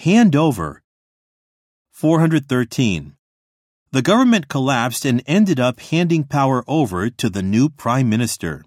Hand over. 413. The government collapsed and ended up handing power over to the new prime minister.